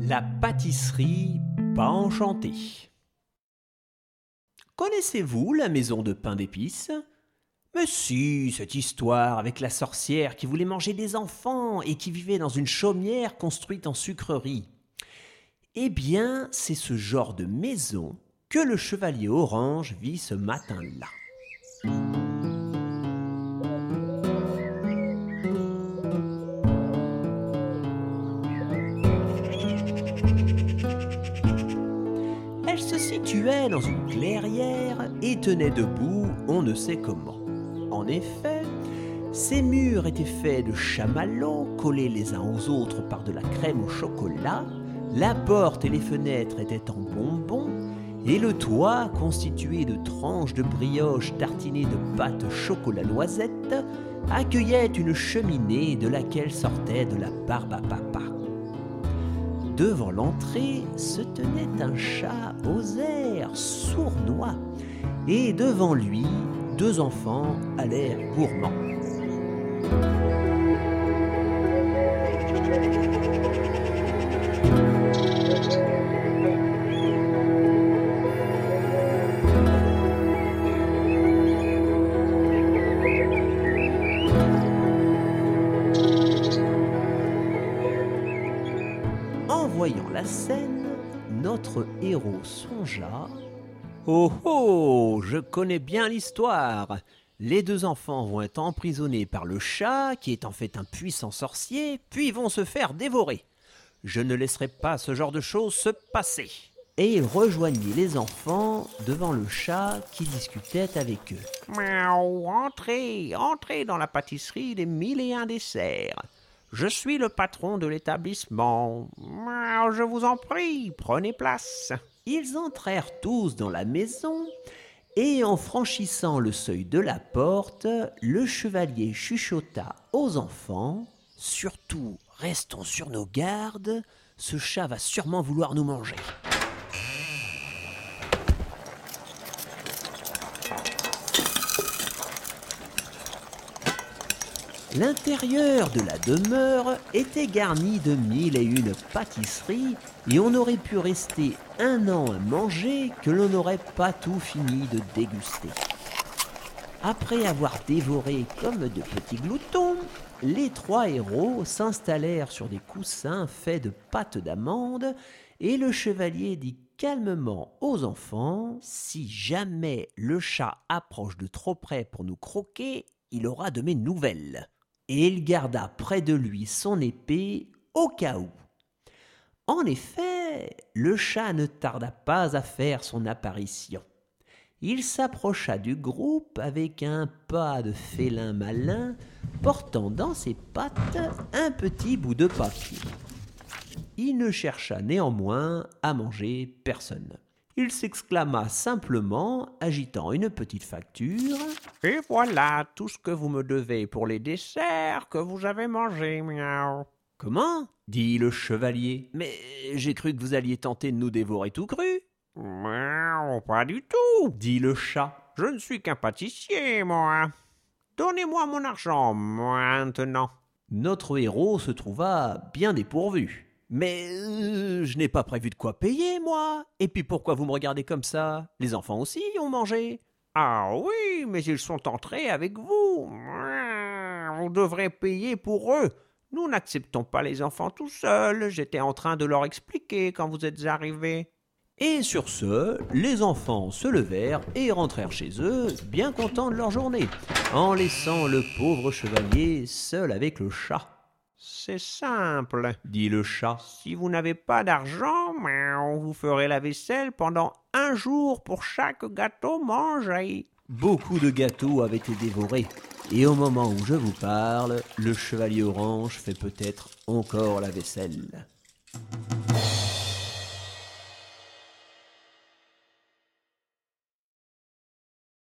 La pâtisserie pas enchantée. Connaissez-vous la maison de pain d'épices? Mais si, cette histoire avec la sorcière qui voulait manger des enfants et qui vivait dans une chaumière construite en sucrerie. Eh bien, c'est ce genre de maison que le chevalier orange vit ce matin-là. Dans une clairière et tenait debout on ne sait comment. En effet, ses murs étaient faits de chamallows collés les uns aux autres par de la crème au chocolat, la porte et les fenêtres étaient en bonbons, et le toit, constitué de tranches de brioche tartinées de pâte chocolat noisette, accueillait une cheminée de laquelle sortait de la barbe à papa. Devant l'entrée se tenait un chat aux airs sournois, et devant lui, deux enfants à l'air gourmand. Voyant la scène, notre héros songea Oh oh, je connais bien l'histoire. Les deux enfants vont être emprisonnés par le chat, qui est en fait un puissant sorcier, puis vont se faire dévorer. Je ne laisserai pas ce genre de choses se passer. Et il rejoignit les enfants devant le chat qui discutait avec eux. Miaou, entrez, entrez dans la pâtisserie des mille et un desserts. Je suis le patron de l'établissement. Je vous en prie, prenez place. Ils entrèrent tous dans la maison, et en franchissant le seuil de la porte, le chevalier chuchota aux enfants Surtout, restons sur nos gardes, ce chat va sûrement vouloir nous manger. L'intérieur de la demeure était garni de mille et une pâtisseries et on aurait pu rester un an à manger que l'on n'aurait pas tout fini de déguster. Après avoir dévoré comme de petits gloutons, les trois héros s'installèrent sur des coussins faits de pâte d'amande et le chevalier dit calmement aux enfants Si jamais le chat approche de trop près pour nous croquer, il aura de mes nouvelles. Et il garda près de lui son épée au cas où. En effet, le chat ne tarda pas à faire son apparition. Il s'approcha du groupe avec un pas de félin malin, portant dans ses pattes un petit bout de papier. Il ne chercha néanmoins à manger personne. Il s'exclama simplement, agitant une petite facture. Et voilà tout ce que vous me devez pour les desserts que vous avez mangés, miaou. Comment? dit le chevalier. Mais j'ai cru que vous alliez tenter de nous dévorer tout cru. Miaou, pas du tout, dit le chat. Je ne suis qu'un pâtissier, moi. Donnez-moi mon argent maintenant. Notre héros se trouva bien dépourvu. Mais euh, je n'ai pas prévu de quoi payer, moi. Et puis pourquoi vous me regardez comme ça? Les enfants aussi ont mangé. Ah oui, mais ils sont entrés avec vous. Vous devrez payer pour eux. Nous n'acceptons pas les enfants tout seuls. J'étais en train de leur expliquer quand vous êtes arrivés. Et sur ce, les enfants se levèrent et rentrèrent chez eux, bien contents de leur journée, en laissant le pauvre chevalier seul avec le chat. C'est simple, dit le chat. Si vous n'avez pas d'argent, miaou, vous ferez la vaisselle pendant un jour pour chaque gâteau mangé. Beaucoup de gâteaux avaient été dévorés, et au moment où je vous parle, le chevalier orange fait peut-être encore la vaisselle.